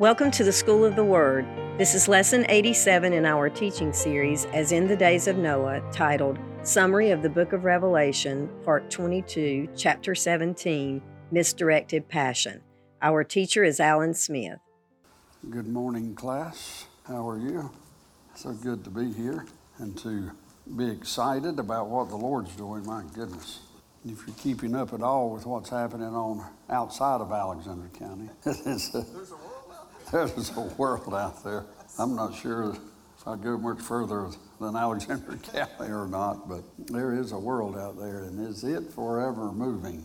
Welcome to the School of the Word. This is lesson 87 in our teaching series, as in the days of Noah, titled Summary of the Book of Revelation, Part 22, Chapter 17 Misdirected Passion. Our teacher is Alan Smith. Good morning, class. How are you? So good to be here and to be excited about what the Lord's doing. My goodness. If you're keeping up at all with what's happening on outside of Alexander County, there's a world out there. I'm not sure if I go much further than Alexander County or not, but there is a world out there, and is it forever moving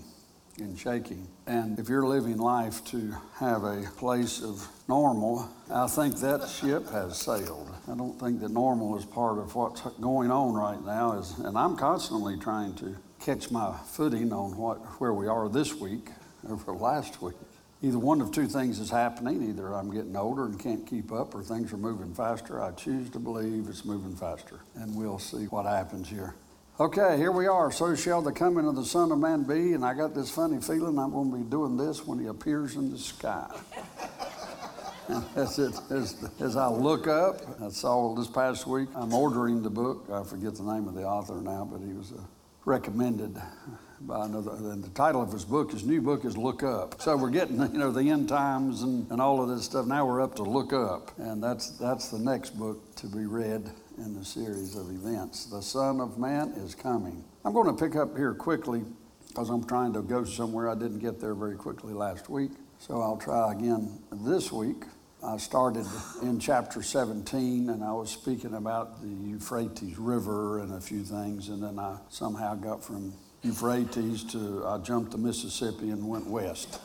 and shaking? And if you're living life to have a place of normal, I think that ship has sailed. I don't think that normal is part of what's going on right now. Is, and I'm constantly trying to catch my footing on what where we are this week over last week either one of two things is happening. Either I'm getting older and can't keep up, or things are moving faster. I choose to believe it's moving faster, and we'll see what happens here. Okay, here we are. So shall the coming of the Son of Man be, and I got this funny feeling I'm going to be doing this when he appears in the sky. as, it, as, as I look up, I saw this past week, I'm ordering the book. I forget the name of the author now, but he was a recommended by another. And the title of his book, his new book, is Look Up. So we're getting, you know, the end times and, and all of this stuff. Now we're up to Look Up, and that's that's the next book to be read in the series of events. The Son of Man is coming. I'm going to pick up here quickly because I'm trying to go somewhere I didn't get there very quickly last week. So I'll try again this week. I started in chapter 17 and I was speaking about the Euphrates River and a few things, and then I somehow got from Euphrates to I jumped the Mississippi and went west.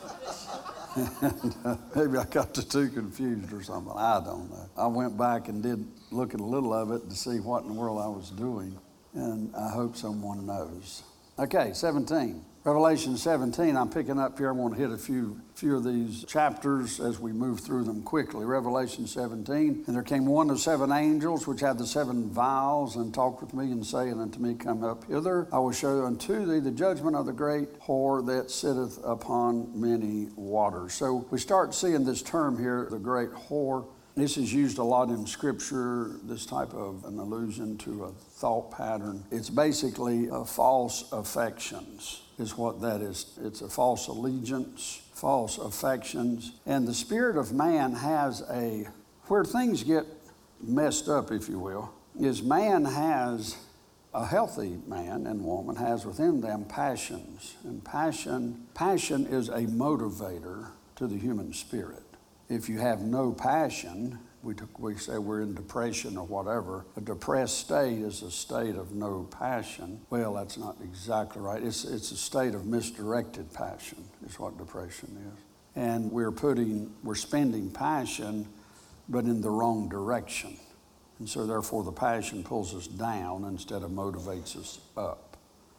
and, uh, maybe I got the two confused or something. I don't know. I went back and did look at a little of it to see what in the world I was doing, and I hope someone knows. Okay, 17. Revelation 17, I'm picking up here. I want to hit a few, few of these chapters as we move through them quickly. Revelation 17, and there came one of seven angels which had the seven vials and talked with me and saying unto me, Come up hither, I will show unto thee the judgment of the great whore that sitteth upon many waters. So we start seeing this term here, the great whore. This is used a lot in Scripture, this type of an allusion to a thought pattern. It's basically a false affections is what that is. It's a false allegiance, false affections. And the spirit of man has a, where things get messed up, if you will, is man has, a healthy man and woman has within them passions. And passion, passion is a motivator to the human spirit. If you have no passion, we, we say we're in depression or whatever. A depressed state is a state of no passion. Well, that's not exactly right. It's, it's a state of misdirected passion, is what depression is. And we're putting, we're spending passion, but in the wrong direction. And so, therefore, the passion pulls us down instead of motivates us up.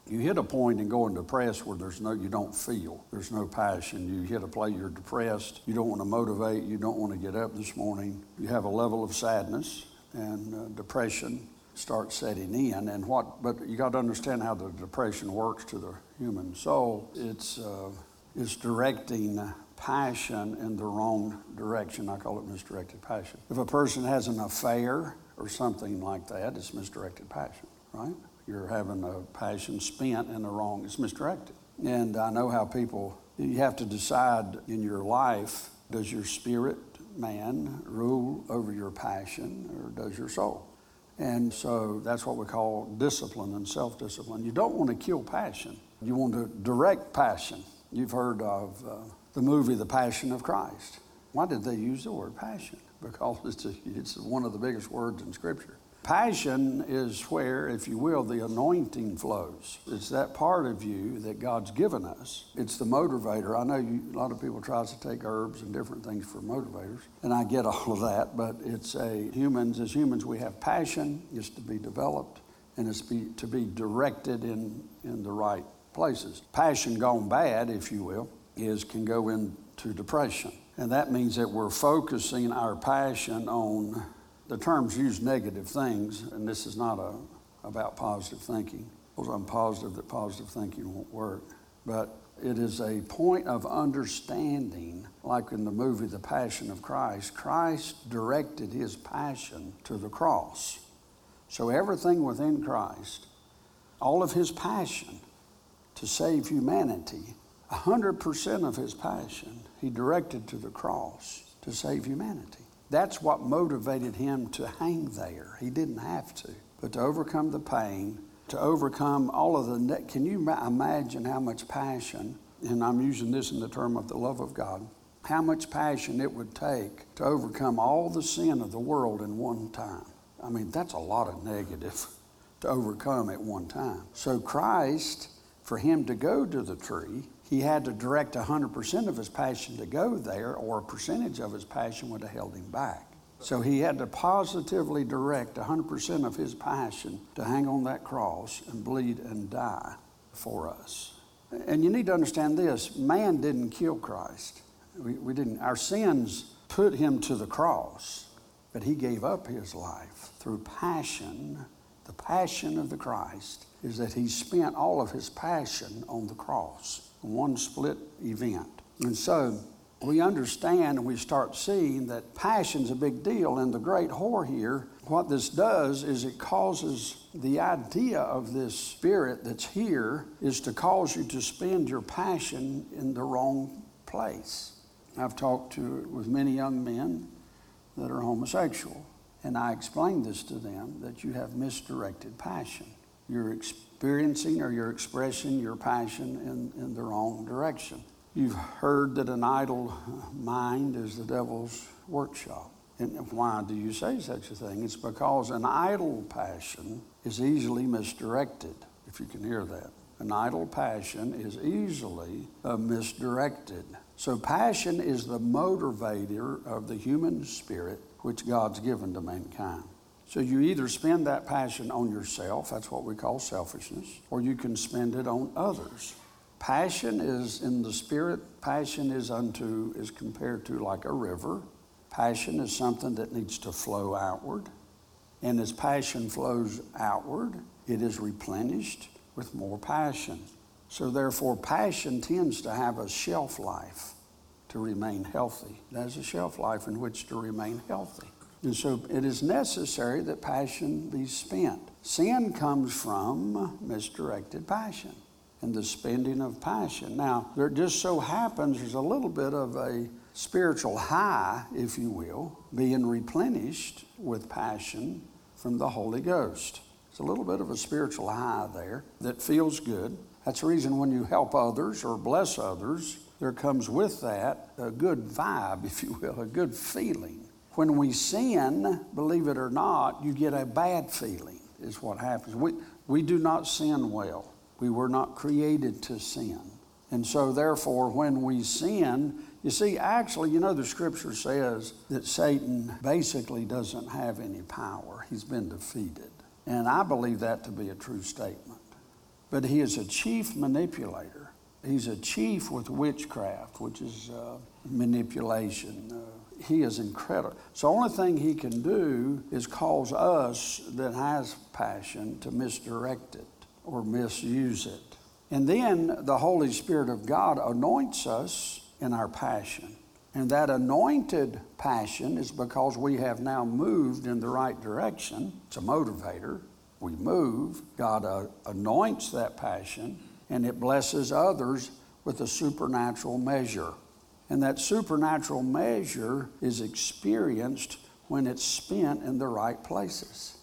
You hit a point in going depressed where there's no, you don't feel, there's no passion. You hit a place you're depressed, you don't want to motivate, you don't want to get up this morning. You have a level of sadness and uh, depression starts setting in. And what, but you got to understand how the depression works to the human soul. It's, uh, it's directing passion in the wrong direction. I call it misdirected passion. If a person has an affair or something like that, it's misdirected passion, right? You're having a passion spent in the wrong, it's misdirected. And I know how people, you have to decide in your life does your spirit man rule over your passion or does your soul? And so that's what we call discipline and self discipline. You don't want to kill passion, you want to direct passion. You've heard of uh, the movie The Passion of Christ. Why did they use the word passion? Because it's, a, it's one of the biggest words in Scripture. Passion is where, if you will, the anointing flows. It's that part of you that God's given us. It's the motivator. I know you, a lot of people tries to take herbs and different things for motivators, and I get all of that. But it's a humans as humans we have passion. It's to be developed, and it's be, to be directed in in the right places. Passion gone bad, if you will, is can go into depression, and that means that we're focusing our passion on the terms use negative things, and this is not a, about positive thinking, because I'm positive that positive thinking won't work. But It is a point of understanding, like in the movie The Passion of Christ. Christ directed his passion to the cross. So everything within Christ, all of his passion to save humanity, 100% of his passion, he directed to the cross to save humanity. That's what motivated him to hang there. He didn't have to, but to overcome the pain, to overcome all of the. Can you imagine how much passion, and I'm using this in the term of the love of God, how much passion it would take to overcome all the sin of the world in one time? I mean, that's a lot of negative to overcome at one time. So, Christ, for him to go to the tree, he had to direct 100% of his passion to go there, or a percentage of his passion would have held him back. So he had to positively direct 100% of his passion to hang on that cross and bleed and die for us. And you need to understand this man didn't kill Christ. We, we didn't. Our sins put him to the cross, but he gave up his life through passion. The passion of the Christ is that he spent all of his passion on the cross, one split event. And so we understand and we start seeing that passion's a big deal. And the great whore here, what this does is it causes the idea of this spirit that's here is to cause you to spend your passion in the wrong place. I've talked to with many young men that are homosexual, and I explain this to them that you have misdirected passion. You're experiencing or you're expressing your passion in, in the wrong direction. You've heard that an idle mind is the devil's workshop. And why do you say such a thing? It's because an idle passion is easily misdirected, if you can hear that. An idle passion is easily uh, misdirected. So, passion is the motivator of the human spirit which God's given to mankind. So, you either spend that passion on yourself, that's what we call selfishness, or you can spend it on others. Passion is in the spirit, passion is unto, is compared to like a river. Passion is something that needs to flow outward. And as passion flows outward, it is replenished with more passion. So, therefore, passion tends to have a shelf life to remain healthy. It has a shelf life in which to remain healthy. And so, it is necessary that passion be spent. Sin comes from misdirected passion and the spending of passion. Now, there just so happens there's a little bit of a spiritual high, if you will, being replenished with passion from the Holy Ghost. It's a little bit of a spiritual high there that feels good. That's the reason when you help others or bless others, there comes with that a good vibe, if you will, a good feeling. When we sin, believe it or not, you get a bad feeling, is what happens. We, we do not sin well. We were not created to sin. And so, therefore, when we sin, you see, actually, you know, the scripture says that Satan basically doesn't have any power. He's been defeated. And I believe that to be a true statement. But he is a chief manipulator. He's a chief with witchcraft, which is uh, manipulation. Uh, he is incredible. So, only thing he can do is cause us that has passion to misdirect it or misuse it. And then the Holy Spirit of God anoints us in our passion. And that anointed passion is because we have now moved in the right direction. It's a motivator. We move, God uh, anoints that passion, and it blesses others with a supernatural measure. And that supernatural measure is experienced when it's spent in the right places.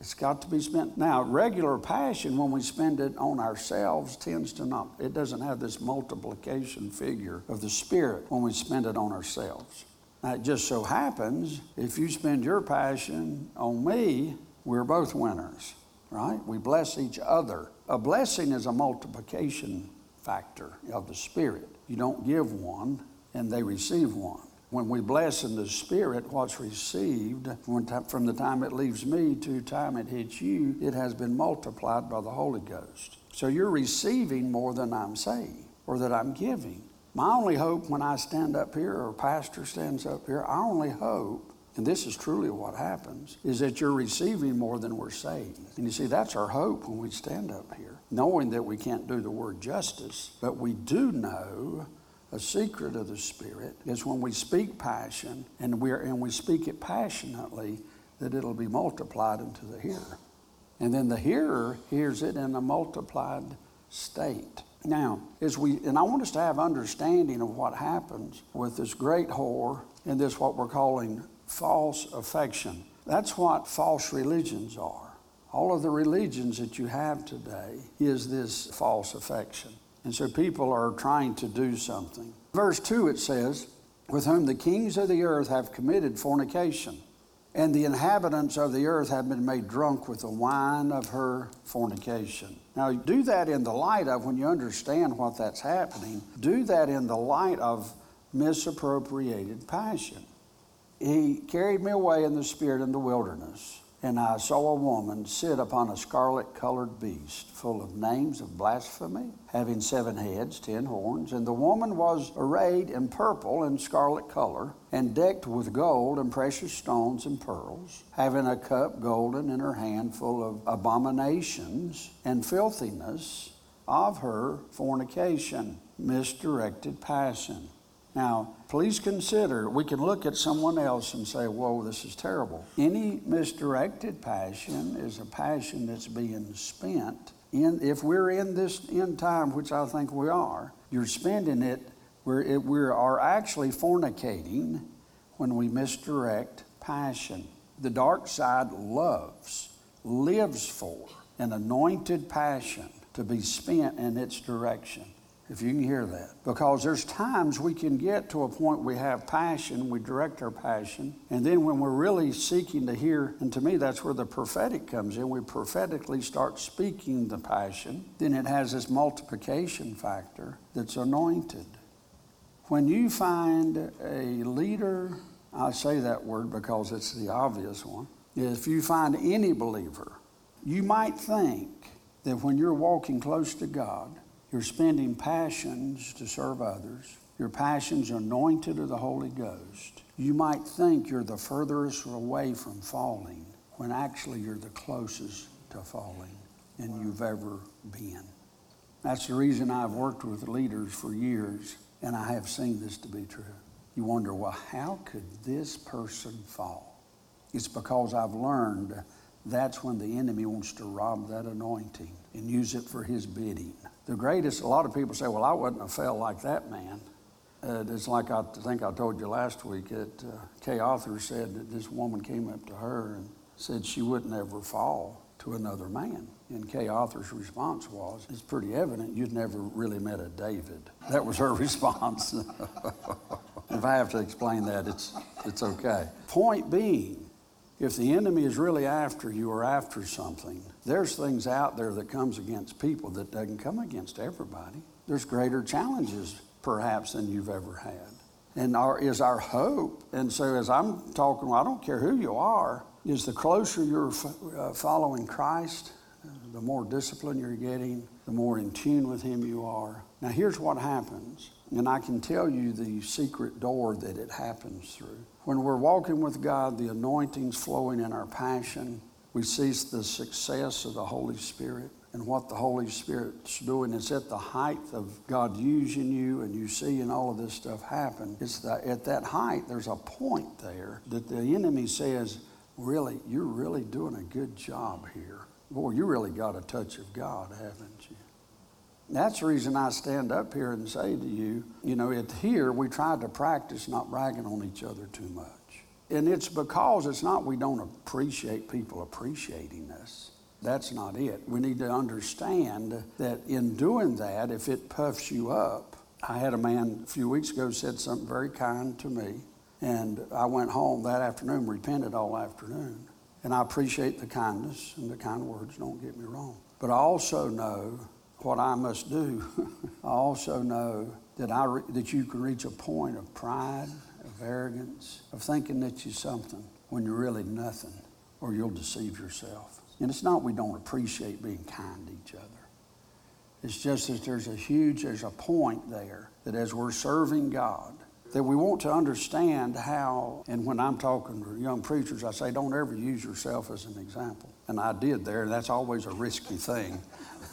It's got to be spent. Now, regular passion, when we spend it on ourselves, tends to not, it doesn't have this multiplication figure of the Spirit when we spend it on ourselves. Now, it just so happens, if you spend your passion on me, we're both winners, right? We bless each other. A blessing is a multiplication factor of the Spirit. You don't give one and they receive one. When we bless in the Spirit, what's received from the time it leaves me to time it hits you, it has been multiplied by the Holy Ghost. So you're receiving more than I'm saying or that I'm giving. My only hope when I stand up here or pastor stands up here, I only hope and this is truly what happens, is that you're receiving more than we're saying. And you see, that's our hope when we stand up here, knowing that we can't do the word justice, but we do know a secret of the Spirit is when we speak passion and, we and we speak it passionately, that it'll be multiplied into the hearer. And then the hearer hears it in a multiplied state. Now, as we, and I want us to have understanding of what happens with this great whore and this what we're calling false affection. That's what false religions are. All of the religions that you have today is this false affection. And so people are trying to do something. Verse 2 it says, With whom the kings of the earth have committed fornication, and the inhabitants of the earth have been made drunk with the wine of her fornication. Now, do that in the light of when you understand what that's happening, do that in the light of misappropriated passion. He carried me away in the spirit in the wilderness and I saw a woman sit upon a scarlet colored beast, full of names of blasphemy, having seven heads, ten horns. And the woman was arrayed in purple and scarlet color, and decked with gold and precious stones and pearls, having a cup golden in her hand full of abominations and filthiness of her fornication, misdirected passion. Now, please consider we can look at someone else and say, Whoa, this is terrible. Any misdirected passion is a passion that's being spent. In, if we're in this end time, which I think we are, you're spending it where it, we are actually fornicating when we misdirect passion. The dark side loves, lives for an anointed passion to be spent in its direction if you can hear that. Because there's times we can get to a point we have passion, we direct our passion, and then when we're really seeking to hear, and to me that's where the prophetic comes in, we prophetically start speaking the passion, then it has this multiplication factor that's anointed. When you find a leader, I say that word because it's the obvious one, if you find any believer, you might think that when you're walking close to God, you're spending passions to serve others. Your passions are anointed of the Holy Ghost. You might think you're the furthest away from falling when actually you're the closest to falling than you've ever been. That's the reason I've worked with leaders for years and I have seen this to be true. You wonder, well, how could this person fall? It's because I've learned that's when the enemy wants to rob that anointing and use it for his bidding the greatest, a lot of people say, well, I wouldn't have felt like that man. Uh, it's like I think I told you last week that uh, Kay Arthur said that this woman came up to her and said she wouldn't ever fall to another man. And Kay Arthur's response was, it's pretty evident you'd never really met a David. That was her response. if I have to explain that, it's, it's okay. Point being, if the enemy is really after you or after something, there's things out there that comes against people that doesn't come against everybody. There's greater challenges perhaps than you've ever had. And our, is our hope. And so as I'm talking, I don't care who you are, is the closer you're uh, following Christ, the more discipline you're getting, the more in tune with Him you are. Now, here's what happens, and I can tell you the secret door that it happens through. When we're walking with God, the anointing's flowing in our passion. We see the success of the Holy Spirit and what the Holy Spirit's doing. It's at the height of God using you and you seeing all of this stuff happen. It's the, at that height, there's a point there that the enemy says, really, you're really doing a good job here. Boy, you really got a touch of God, haven't you? That's the reason I stand up here and say to you, you know, it, here we try to practice not bragging on each other too much. And it's because it's not we don't appreciate people appreciating us. That's not it. We need to understand that in doing that, if it puffs you up, I had a man a few weeks ago said something very kind to me, and I went home that afternoon, repented all afternoon. And I appreciate the kindness and the kind words, don't get me wrong. But I also know what I must do, I also know that, I re- that you can reach a point of pride, of arrogance, of thinking that you're something when you're really nothing, or you'll deceive yourself. And it's not we don't appreciate being kind to each other. It's just that there's a huge, there's a point there that as we're serving God, that we want to understand how, and when I'm talking to young preachers, I say, don't ever use yourself as an example. And I did there, and that's always a risky thing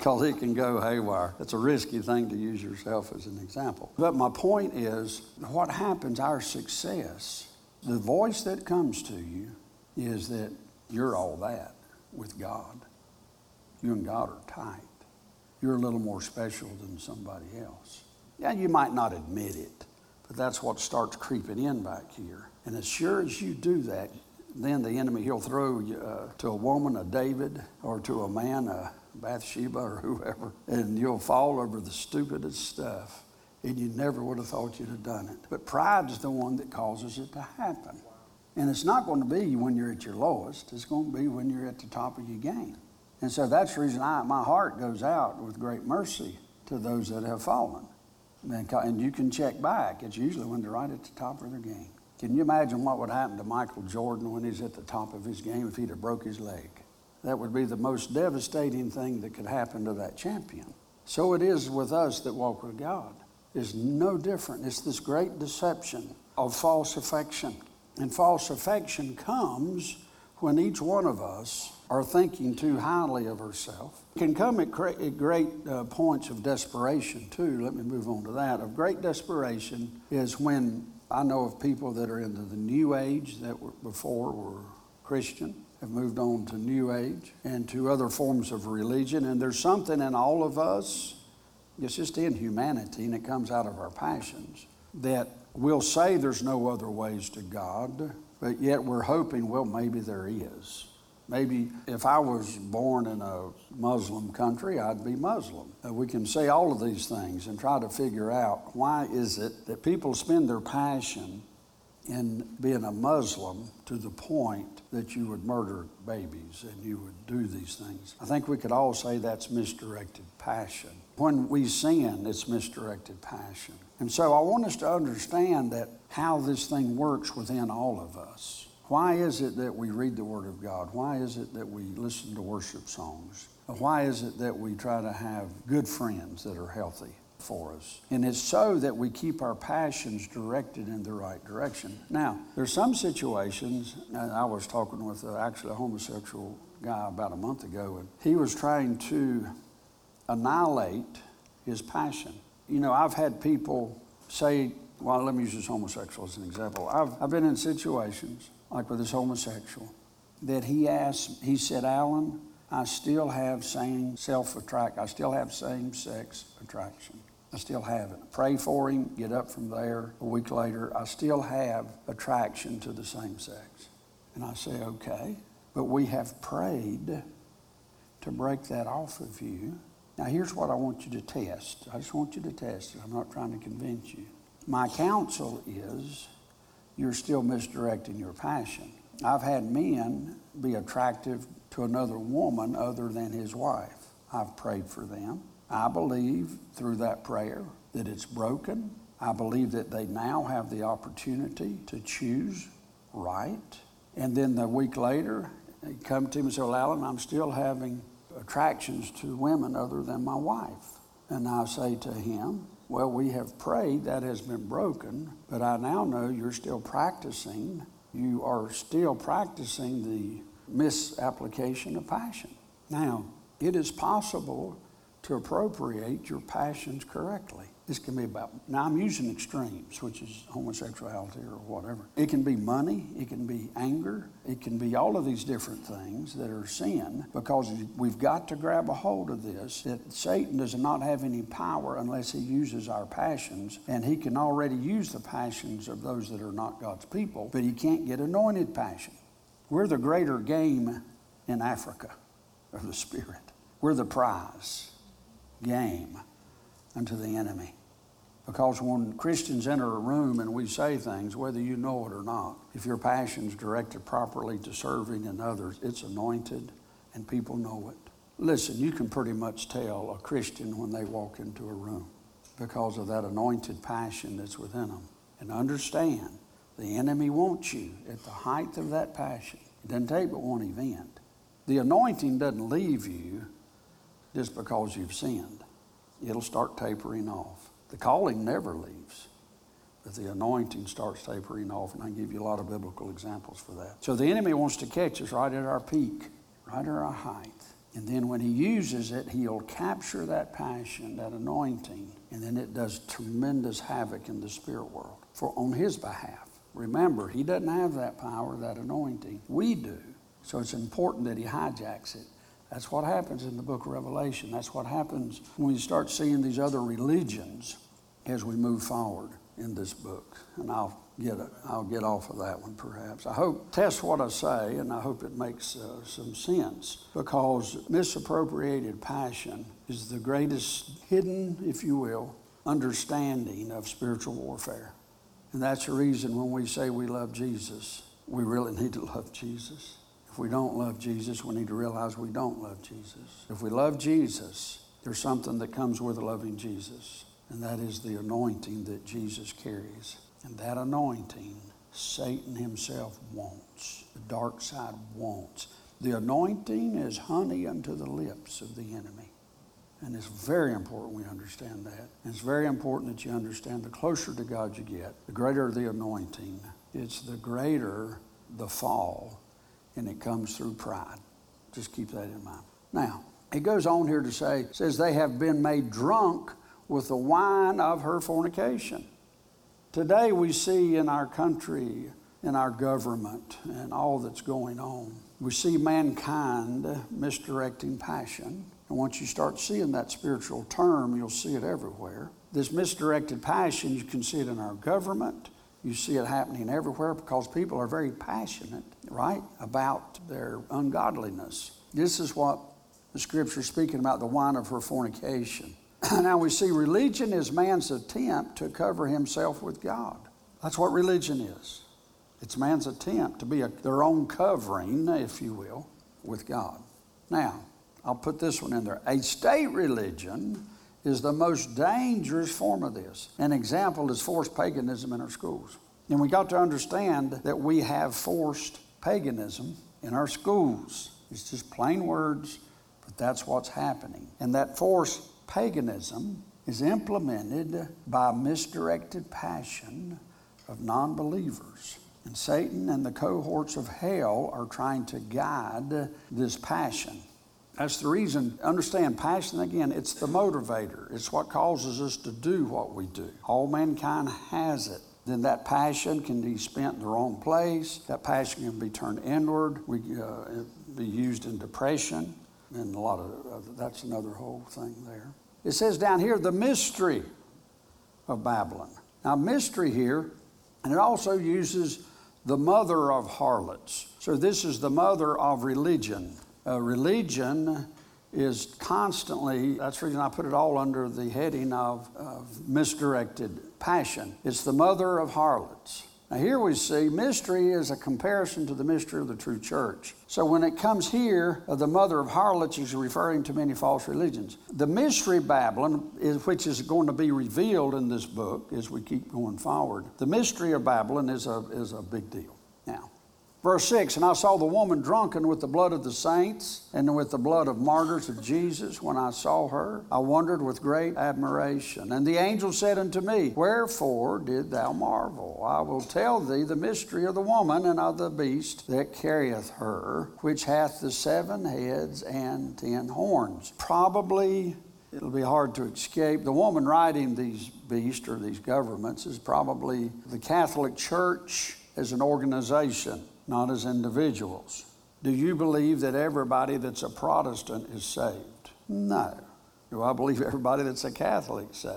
because it can go haywire. It's a risky thing to use yourself as an example. But my point is what happens, our success, the voice that comes to you is that you're all that with God. You and God are tight. You're a little more special than somebody else. Yeah, you might not admit it, but that's what starts creeping in back here. And as sure as you do that, then the enemy, he'll throw uh, to a woman, a David, or to a man, a Bathsheba, or whoever, and you'll fall over the stupidest stuff. And you never would have thought you'd have done it. But pride is the one that causes it to happen. And it's not going to be when you're at your lowest, it's going to be when you're at the top of your game. And so that's the reason I, my heart goes out with great mercy to those that have fallen. And you can check back. It's usually when they're right at the top of their game. Can you imagine what would happen to Michael Jordan when he's at the top of his game if he'd have broke his leg? That would be the most devastating thing that could happen to that champion. So it is with us that walk with God. It's no different. It's this great deception of false affection. And false affection comes when each one of us are thinking too highly of herself. Can come at, cra- at great uh, points of desperation, too. Let me move on to that. Of great desperation is when I know of people that are into the New Age that were, before were Christian, have moved on to New Age and to other forms of religion. And there's something in all of us, it's just in humanity, and it comes out of our passions, that we'll say there's no other ways to God, but yet we're hoping, well, maybe there is. Maybe if I was born in a Muslim country, I'd be Muslim. We can say all of these things and try to figure out why is it that people spend their passion in being a Muslim to the point that you would murder babies and you would do these things. I think we could all say that's misdirected passion. When we sin, it's misdirected passion. And so I want us to understand that how this thing works within all of us. Why is it that we read the Word of God? Why is it that we listen to worship songs? Why is it that we try to have good friends that are healthy for us? And it's so that we keep our passions directed in the right direction. Now, there's some situations, I was talking with uh, actually a homosexual guy about a month ago, and he was trying to annihilate his passion. You know, I've had people say, well, let me use this homosexual as an example. I've, I've been in situations like with this homosexual, that he asked, he said, Alan, I still have same self attract, I still have same sex attraction. I still have it. Pray for him, get up from there. A week later, I still have attraction to the same sex. And I say, okay, but we have prayed to break that off of you. Now, here's what I want you to test. I just want you to test it. I'm not trying to convince you. My counsel is you're still misdirecting your passion. I've had men be attractive to another woman other than his wife. I've prayed for them. I believe through that prayer that it's broken. I believe that they now have the opportunity to choose right. And then the week later, they come to me and say, Well, Alan, I'm still having attractions to women other than my wife. And I say to him, well, we have prayed, that has been broken, but I now know you're still practicing. You are still practicing the misapplication of passion. Now, it is possible to appropriate your passions correctly. This can be about, now I'm using extremes, which is homosexuality or whatever. It can be money, it can be anger, it can be all of these different things that are sin because we've got to grab a hold of this that Satan does not have any power unless he uses our passions, and he can already use the passions of those that are not God's people, but he can't get anointed passion. We're the greater game in Africa of the Spirit, we're the prize game unto the enemy. Because when Christians enter a room and we say things, whether you know it or not, if your passion's directed properly to serving in others, it's anointed and people know it. Listen, you can pretty much tell a Christian when they walk into a room because of that anointed passion that's within them. And understand, the enemy wants you at the height of that passion. It doesn't take but one event. The anointing doesn't leave you just because you've sinned, it'll start tapering off. The calling never leaves. But the anointing starts tapering off, and I give you a lot of biblical examples for that. So the enemy wants to catch us right at our peak, right at our height. And then when he uses it, he'll capture that passion, that anointing, and then it does tremendous havoc in the spirit world for on his behalf. Remember, he doesn't have that power, that anointing. We do. So it's important that he hijacks it. That's what happens in the book of Revelation. That's what happens when you start seeing these other religions as we move forward in this book. And I'll get it. I'll get off of that one perhaps. I hope test what I say, and I hope it makes uh, some sense because misappropriated passion is the greatest hidden, if you will, understanding of spiritual warfare. And that's the reason when we say we love Jesus, we really need to love Jesus. If we don't love Jesus, we need to realize we don't love Jesus. If we love Jesus, there's something that comes with loving Jesus, and that is the anointing that Jesus carries. And that anointing, Satan himself wants. The dark side wants. The anointing is honey unto the lips of the enemy. And it's very important we understand that. And it's very important that you understand the closer to God you get, the greater the anointing, it's the greater the fall, and it comes through pride. Just keep that in mind. Now, it goes on here to say, says they have been made drunk with the wine of her fornication. Today we see in our country, in our government, and all that's going on, we see mankind misdirecting passion. And once you start seeing that spiritual term, you'll see it everywhere. This misdirected passion, you can see it in our government. You see it happening everywhere because people are very passionate, right, about their ungodliness. This is what the scripture is speaking about the wine of her fornication. now we see religion is man's attempt to cover himself with God. That's what religion is. It's man's attempt to be a, their own covering, if you will, with God. Now, I'll put this one in there. A state religion is the most dangerous form of this. An example is forced paganism in our schools. And we got to understand that we have forced paganism in our schools. It's just plain words, but that's what's happening. And that forced paganism is implemented by misdirected passion of non believers. And Satan and the cohorts of hell are trying to guide this passion. That's the reason, understand, passion again, it's the motivator. It's what causes us to do what we do. All mankind has it. Then that passion can be spent in the wrong place. That passion can be turned inward. We uh, be used in depression, and a lot of uh, that's another whole thing there. It says down here, the mystery of Babylon. Now, mystery here, and it also uses the mother of harlots. So, this is the mother of religion. Uh, religion is constantly, that's the reason I put it all under the heading of, of misdirected passion. It's the mother of harlots. Now, here we see mystery is a comparison to the mystery of the true church. So, when it comes here, uh, the mother of harlots is referring to many false religions. The mystery Babylon, is, which is going to be revealed in this book as we keep going forward, the mystery of Babylon is a, is a big deal. Verse 6 And I saw the woman drunken with the blood of the saints and with the blood of martyrs of Jesus. When I saw her, I wondered with great admiration. And the angel said unto me, Wherefore did thou marvel? I will tell thee the mystery of the woman and of the beast that carrieth her, which hath the seven heads and ten horns. Probably it'll be hard to escape. The woman riding these beasts or these governments is probably the Catholic Church as an organization not as individuals. Do you believe that everybody that's a Protestant is saved? No. Do I believe everybody that's a Catholic is saved?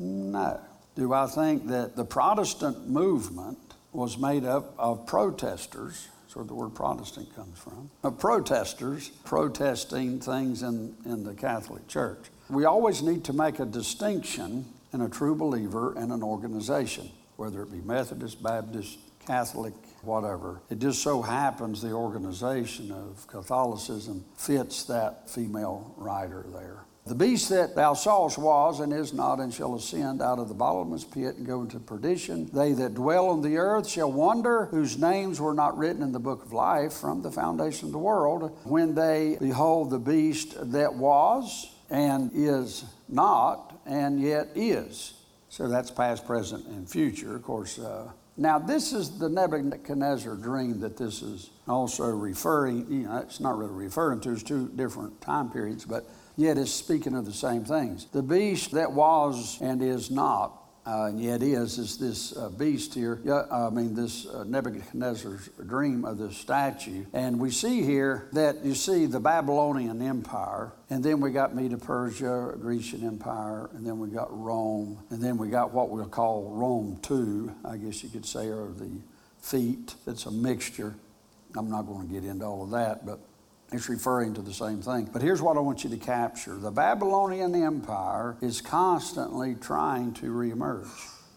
No. Do I think that the Protestant movement was made up of protesters? That's where the word Protestant comes from. Of protesters protesting things in, in the Catholic Church. We always need to make a distinction in a true believer and an organization, whether it be Methodist, Baptist, Catholic, whatever. It just so happens the organization of Catholicism fits that female writer there. The beast that thou sawest was and is not, and shall ascend out of the bottomless pit and go into perdition. They that dwell on the earth shall wonder, whose names were not written in the book of life from the foundation of the world, when they behold the beast that was and is not, and yet is. So that's past, present, and future. Of course, uh, now this is the Nebuchadnezzar dream that this is also referring, you know, it's not really referring to, it's two different time periods, but yet it's speaking of the same things. The beast that was and is not uh, and yet is is this uh, beast here. Yeah, I mean this uh, Nebuchadnezzar's dream of this statue, and we see here that you see the Babylonian Empire, and then we got Medo Persia, Grecian Empire, and then we got Rome, and then we got what we'll call Rome too. I guess you could say, or the feet. It's a mixture. I'm not going to get into all of that, but it's referring to the same thing. But here's what I want you to capture the Babylonian Empire is constantly trying to reemerge.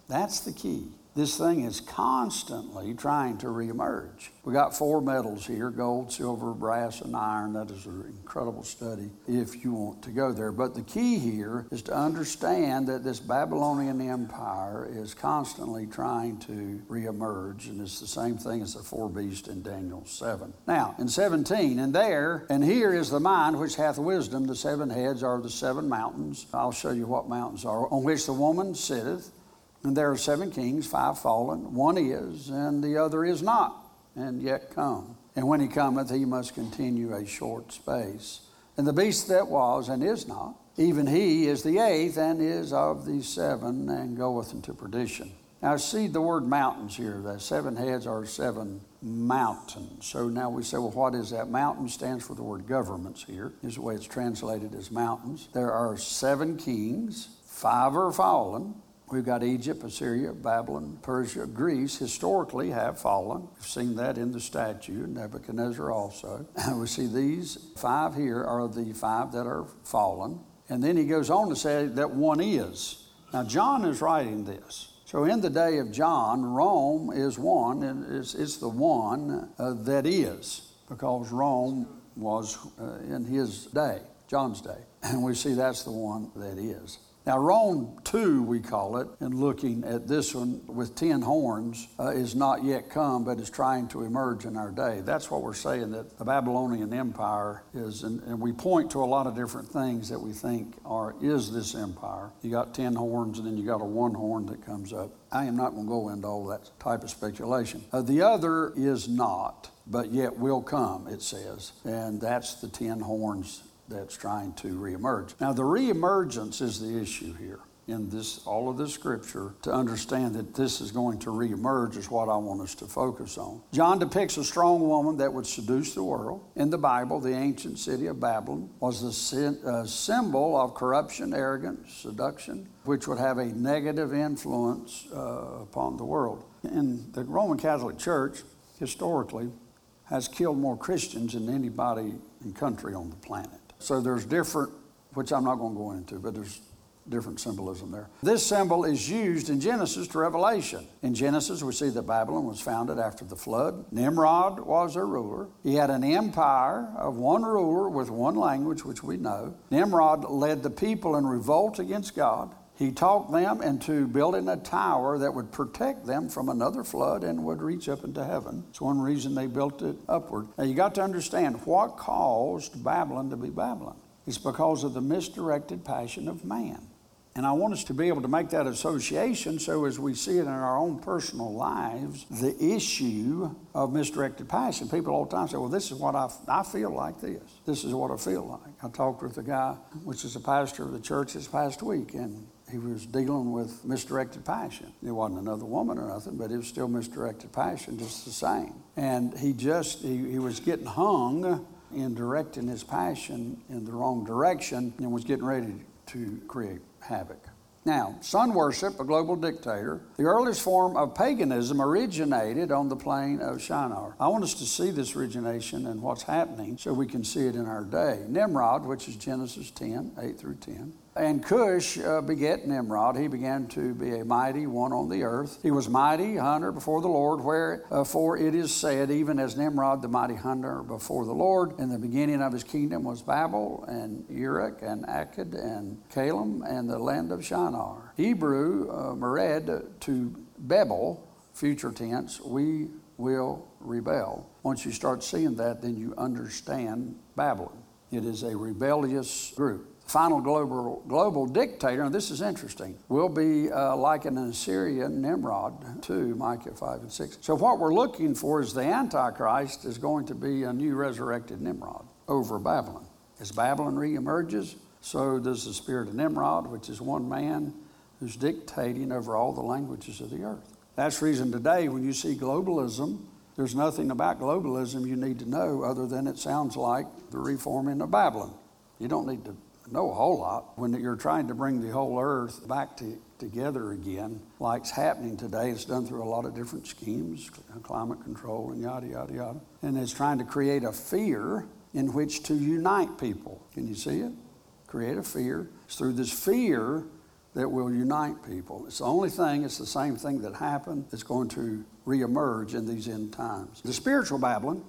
That's the key. This thing is constantly trying to reemerge. We got four metals here gold, silver, brass, and iron. That is an incredible study if you want to go there. But the key here is to understand that this Babylonian Empire is constantly trying to reemerge, and it's the same thing as the four beasts in Daniel 7. Now, in 17, and there, and here is the mind which hath wisdom. The seven heads are the seven mountains. I'll show you what mountains are, on which the woman sitteth and there are seven kings, five fallen, one is, and the other is not, and yet come. And when he cometh, he must continue a short space. And the beast that was and is not, even he is the eighth and is of the seven and goeth into perdition. Now, see the word mountains here. The seven heads are seven mountains. So now we say, well, what is that? Mountain stands for the word governments here, is the way it's translated as mountains. There are seven kings, five are fallen, We've got Egypt, Assyria, Babylon, Persia, Greece historically have fallen. We've seen that in the statue, Nebuchadnezzar also. And we see these five here are the five that are fallen. And then he goes on to say that one is. Now, John is writing this. So, in the day of John, Rome is one, and it's, it's the one uh, that is, because Rome was uh, in his day, John's day. And we see that's the one that is. Now, Rome 2, we call it, and looking at this one with 10 horns, uh, is not yet come, but is trying to emerge in our day. That's what we're saying that the Babylonian Empire is, and, and we point to a lot of different things that we think are, is this empire. You got 10 horns, and then you got a one horn that comes up. I am not going to go into all that type of speculation. Uh, the other is not, but yet will come, it says, and that's the 10 horns that's trying to reemerge. Now, the reemergence is the issue here in this all of this scripture to understand that this is going to reemerge is what I want us to focus on. John depicts a strong woman that would seduce the world. In the Bible, the ancient city of Babylon was the uh, symbol of corruption, arrogance, seduction, which would have a negative influence uh, upon the world. In the Roman Catholic Church, historically, has killed more Christians than anybody in country on the planet. So there's different, which I'm not going to go into, but there's different symbolism there. This symbol is used in Genesis to Revelation. In Genesis, we see that Babylon was founded after the flood. Nimrod was their ruler. He had an empire of one ruler with one language, which we know. Nimrod led the people in revolt against God. He talked them into building a tower that would protect them from another flood and would reach up into heaven. It's one reason they built it upward. Now you got to understand what caused Babylon to be Babylon. It's because of the misdirected passion of man. And I want us to be able to make that association so as we see it in our own personal lives, the issue of misdirected passion. People all the time say, well, this is what I, I feel like this. This is what I feel like. I talked with a guy, which is a pastor of the church this past week, and he was dealing with misdirected passion. It wasn't another woman or nothing, but it was still misdirected passion, just the same. And he just, he, he was getting hung in directing his passion in the wrong direction and was getting ready to create havoc. Now, sun worship, a global dictator, the earliest form of paganism originated on the plain of Shinar. I want us to see this origination and what's happening so we can see it in our day. Nimrod, which is Genesis 10, 8 through 10, and Cush uh, begat Nimrod. He began to be a mighty one on the earth. He was mighty hunter before the Lord, wherefore uh, it is said, even as Nimrod, the mighty hunter before the Lord, in the beginning of his kingdom was Babel and Uruk and Akkad and Calem and the land of Shinar. Hebrew, uh, Mered to Babel, future tense, we will rebel. Once you start seeing that, then you understand Babylon. It is a rebellious group final global, global dictator, and this is interesting, will be uh, like an Assyrian Nimrod, too, Micah 5 and 6. So, what we're looking for is the Antichrist is going to be a new resurrected Nimrod over Babylon. As Babylon reemerges, so does the spirit of Nimrod, which is one man who's dictating over all the languages of the earth. That's the reason today, when you see globalism, there's nothing about globalism you need to know other than it sounds like the reforming of Babylon. You don't need to know a whole lot when you're trying to bring the whole earth back to, together again, like's happening today. It's done through a lot of different schemes, uh, climate control and yada, yada, yada. And it's trying to create a fear in which to unite people. Can you see it? Create a fear. It's through this fear that will unite people. It's the only thing, it's the same thing that happened that's going to reemerge in these end times. The spiritual Babylon,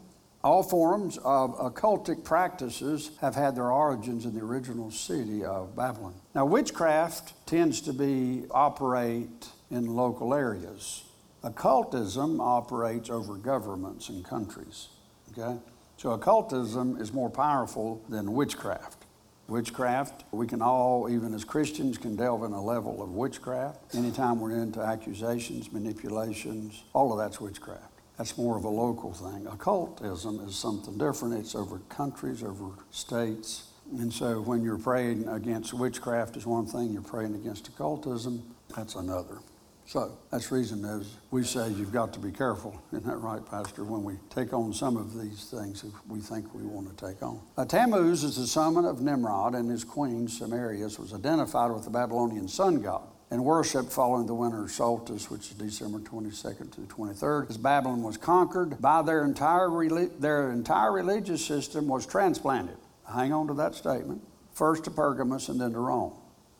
all forms of occultic practices have had their origins in the original city of Babylon. Now, witchcraft tends to be operate in local areas. Occultism operates over governments and countries. Okay? So occultism is more powerful than witchcraft. Witchcraft, we can all, even as Christians, can delve in a level of witchcraft. Anytime we're into accusations, manipulations, all of that's witchcraft. That's more of a local thing. Occultism is something different. It's over countries, over states. And so when you're praying against witchcraft is one thing, you're praying against occultism, that's another. So that's reason as we say you've got to be careful. Isn't that right, Pastor? When we take on some of these things that we think we want to take on. Uh, Tammuz is the summon of Nimrod and his queen Semiramis was identified with the Babylonian sun god and worship following the winter solstice, which is December 22nd to the 23rd, as Babylon was conquered by their entire, their entire religious system was transplanted. Hang on to that statement. First to Pergamus and then to Rome.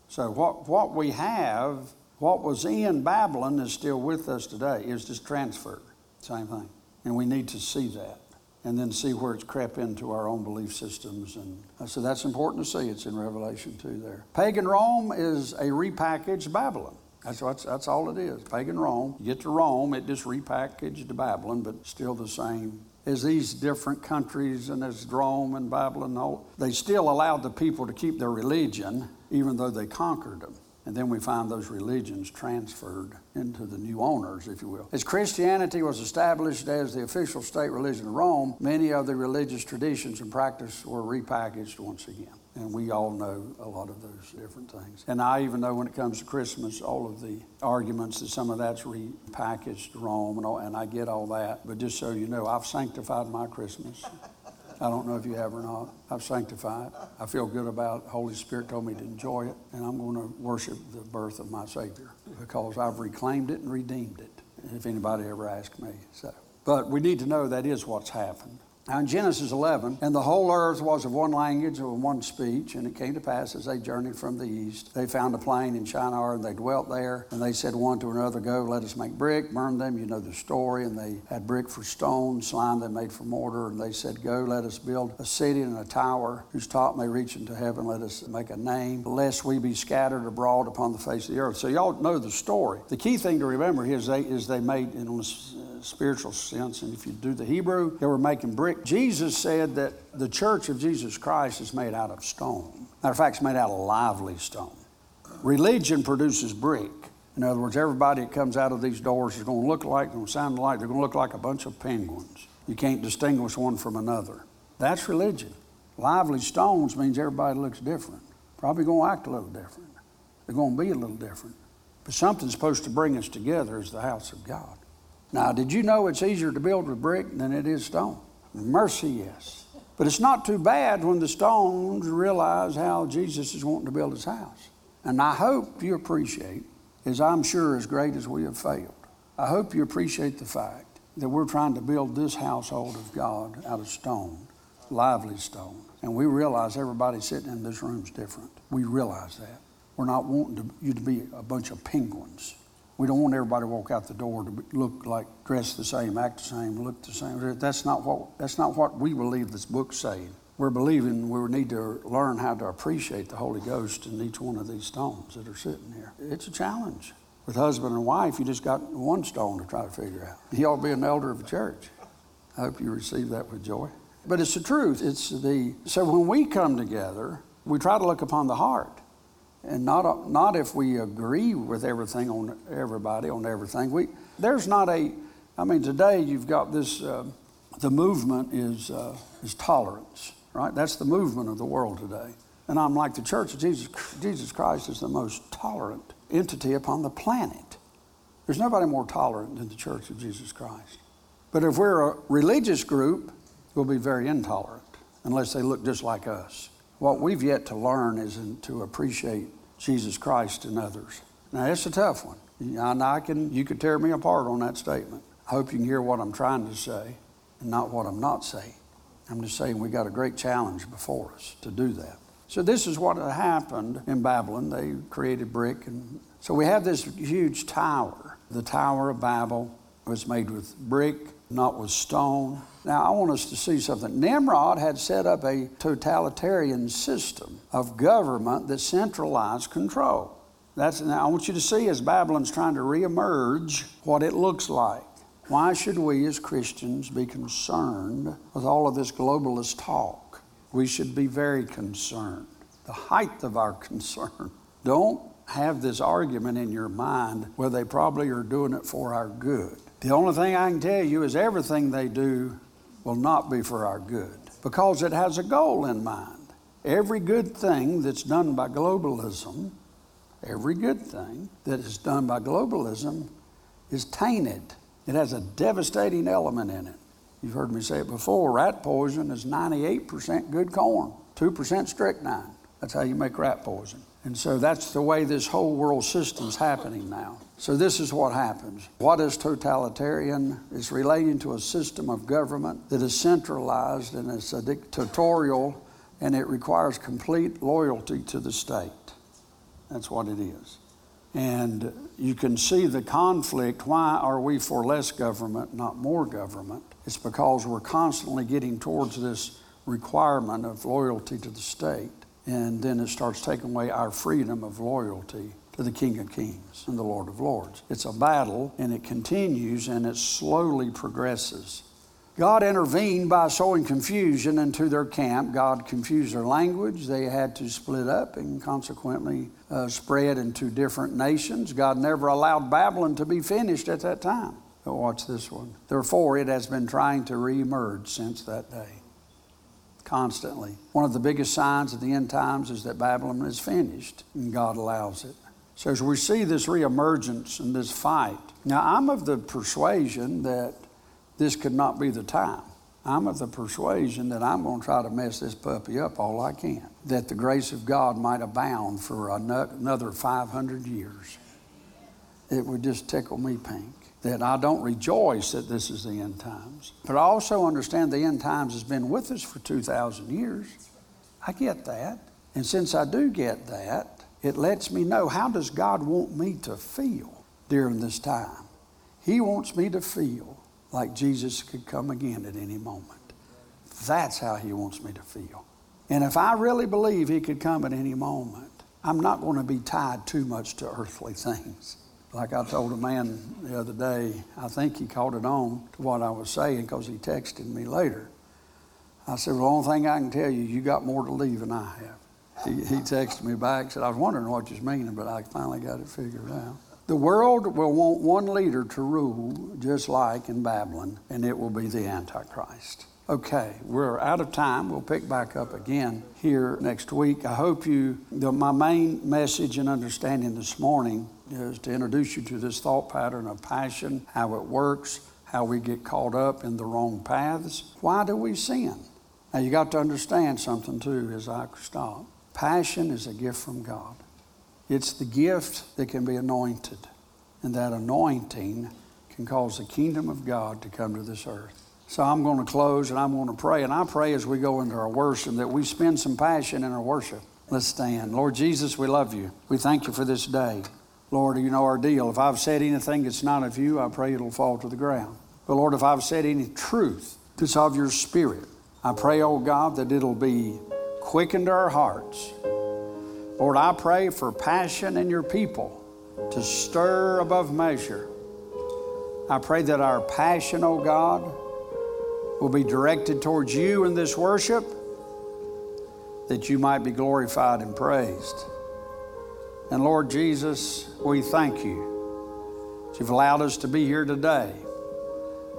So what, what we have what was in Babylon is still with us today, is just transferred. Same thing. And we need to see that and then see where it's crept into our own belief systems. And uh, so that's important to see. It's in Revelation 2 there. Pagan Rome is a repackaged Babylon. That's, that's, that's all it is. Pagan Rome. You get to Rome, it just repackaged Babylon, but still the same as these different countries and as Rome and Babylon, they still allowed the people to keep their religion even though they conquered them. And then we find those religions transferred into the new owners, if you will. As Christianity was established as the official state religion of Rome, many of the religious traditions and practice were repackaged once again. And we all know a lot of those different things. And I even know when it comes to Christmas, all of the arguments that some of that's repackaged Rome, and, all, and I get all that. But just so you know, I've sanctified my Christmas. I don't know if you have or not. I've sanctified. I feel good about it. Holy Spirit told me to enjoy it, and I'm going to worship the birth of my Savior because I've reclaimed it and redeemed it. If anybody ever asks me, so. But we need to know that is what's happened. Now in Genesis 11, and the whole earth was of one language and one speech, and it came to pass as they journeyed from the east, they found a plain in Shinar, and they dwelt there, and they said one to another, Go, let us make brick, burn them. You know the story. And they had brick for stone, slime they made for mortar, and they said, Go, let us build a city and a tower whose top may reach into heaven. Let us make a name, lest we be scattered abroad upon the face of the earth. So y'all know the story. The key thing to remember is they is they made in spiritual sense. And if you do the Hebrew, they were making brick. Jesus said that the church of Jesus Christ is made out of stone. Matter of fact, it's made out of lively stone. Religion produces brick. In other words, everybody that comes out of these doors is going to look like, going to sound like, they're going to look like a bunch of penguins. You can't distinguish one from another. That's religion. Lively stones means everybody looks different. Probably going to act a little different. They're going to be a little different. But something's supposed to bring us together as the house of God. Now, did you know it's easier to build with brick than it is stone? Mercy, yes. But it's not too bad when the stones realize how Jesus is wanting to build his house. And I hope you appreciate, as I'm sure as great as we have failed, I hope you appreciate the fact that we're trying to build this household of God out of stone, lively stone. And we realize everybody sitting in this room is different. We realize that. We're not wanting to, you to be a bunch of penguins we don't want everybody to walk out the door to look like, dress the same, act the same, look the same. That's not what, that's not what we believe this book's saying. We're believing we need to learn how to appreciate the Holy Ghost in each one of these stones that are sitting here. It's a challenge. With husband and wife, you just got one stone to try to figure out. You ought to be an elder of a church. I hope you receive that with joy. But it's the truth. It's the so when we come together, We try to look upon the heart and not, not if we agree with everything on everybody on everything. We, there's not a, I mean, today you've got this, uh, the movement is, uh, is tolerance, right? That's the movement of the world today. And I'm like, the Church of Jesus, Jesus Christ is the most tolerant entity upon the planet. There's nobody more tolerant than the Church of Jesus Christ. But if we're a religious group, we'll be very intolerant unless they look just like us. What we've yet to learn is to appreciate Jesus Christ in others. Now, it's a tough one. And I can, you could tear me apart on that statement. I hope you can hear what I'm trying to say and not what I'm not saying. I'm just saying we got a great challenge before us to do that. So this is what happened in Babylon. They created brick, and so we have this huge tower. The Tower of Babel was made with brick, not with stone. Now, I want us to see something. Nimrod had set up a totalitarian system of government that centralized control. That's, now, I want you to see as Babylon's trying to reemerge what it looks like. Why should we as Christians be concerned with all of this globalist talk? We should be very concerned. The height of our concern. Don't have this argument in your mind where they probably are doing it for our good. The only thing I can tell you is everything they do will not be for our good because it has a goal in mind. Every good thing that's done by globalism, every good thing that is done by globalism is tainted. It has a devastating element in it. You've heard me say it before rat poison is 98% good corn, 2% strychnine. That's how you make rat poison. And so that's the way this whole world system's happening now. So this is what happens. What is totalitarian? It's relating to a system of government that is centralized and it's a dictatorial and it requires complete loyalty to the state. That's what it is. And you can see the conflict. Why are we for less government, not more government? It's because we're constantly getting towards this requirement of loyalty to the state and then it starts taking away our freedom of loyalty to the King of Kings and the Lord of Lords. It's a battle and it continues and it slowly progresses. God intervened by sowing confusion into their camp. God confused their language. They had to split up and consequently uh, spread into different nations. God never allowed Babylon to be finished at that time. But watch this one. Therefore, it has been trying to reemerge since that day constantly. One of the biggest signs of the end times is that Babylon is finished, and God allows it. So as we see this reemergence and this fight, now I'm of the persuasion that this could not be the time. I'm of the persuasion that I'm going to try to mess this puppy up all I can, that the grace of God might abound for another 500 years. It would just tickle me pink that I don't rejoice that this is the end times, but I also understand the end times has been with us for 2,000 years. I get that. And since I do get that, it lets me know how does God want me to feel during this time? He wants me to feel like Jesus could come again at any moment. That's how he wants me to feel. And if I really believe he could come at any moment, I'm not going to be tied too much to earthly things. Like I told a man the other day, I think he caught it on to what I was saying because he texted me later. I said, Well, the only thing I can tell you, you got more to leave than I have. He, he texted me back, said, I was wondering what you're meaning, but I finally got it figured out. The world will want one leader to rule, just like in Babylon, and it will be the Antichrist. Okay, we're out of time. We'll pick back up again here next week. I hope you, the, my main message and understanding this morning is to introduce you to this thought pattern of passion, how it works, how we get caught up in the wrong paths. Why do we sin? Now, you got to understand something too as I stop. Passion is a gift from God, it's the gift that can be anointed, and that anointing can cause the kingdom of God to come to this earth. So I'm going to close and I'm going to pray. And I pray as we go into our worship that we spend some passion in our worship. Let's stand. Lord Jesus, we love you. We thank you for this day. Lord, you know our deal. If I've said anything that's not of you, I pray it'll fall to the ground. But Lord, if I've said any truth that's of your spirit, I pray, oh God, that it'll be quickened to our hearts. Lord, I pray for passion in your people to stir above measure. I pray that our passion, oh God, will be directed towards you in this worship. that you might be glorified and praised. And Lord Jesus, we thank you that you've allowed us to be here today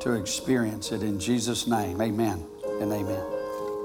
to experience it in Jesus' name. Amen and amen.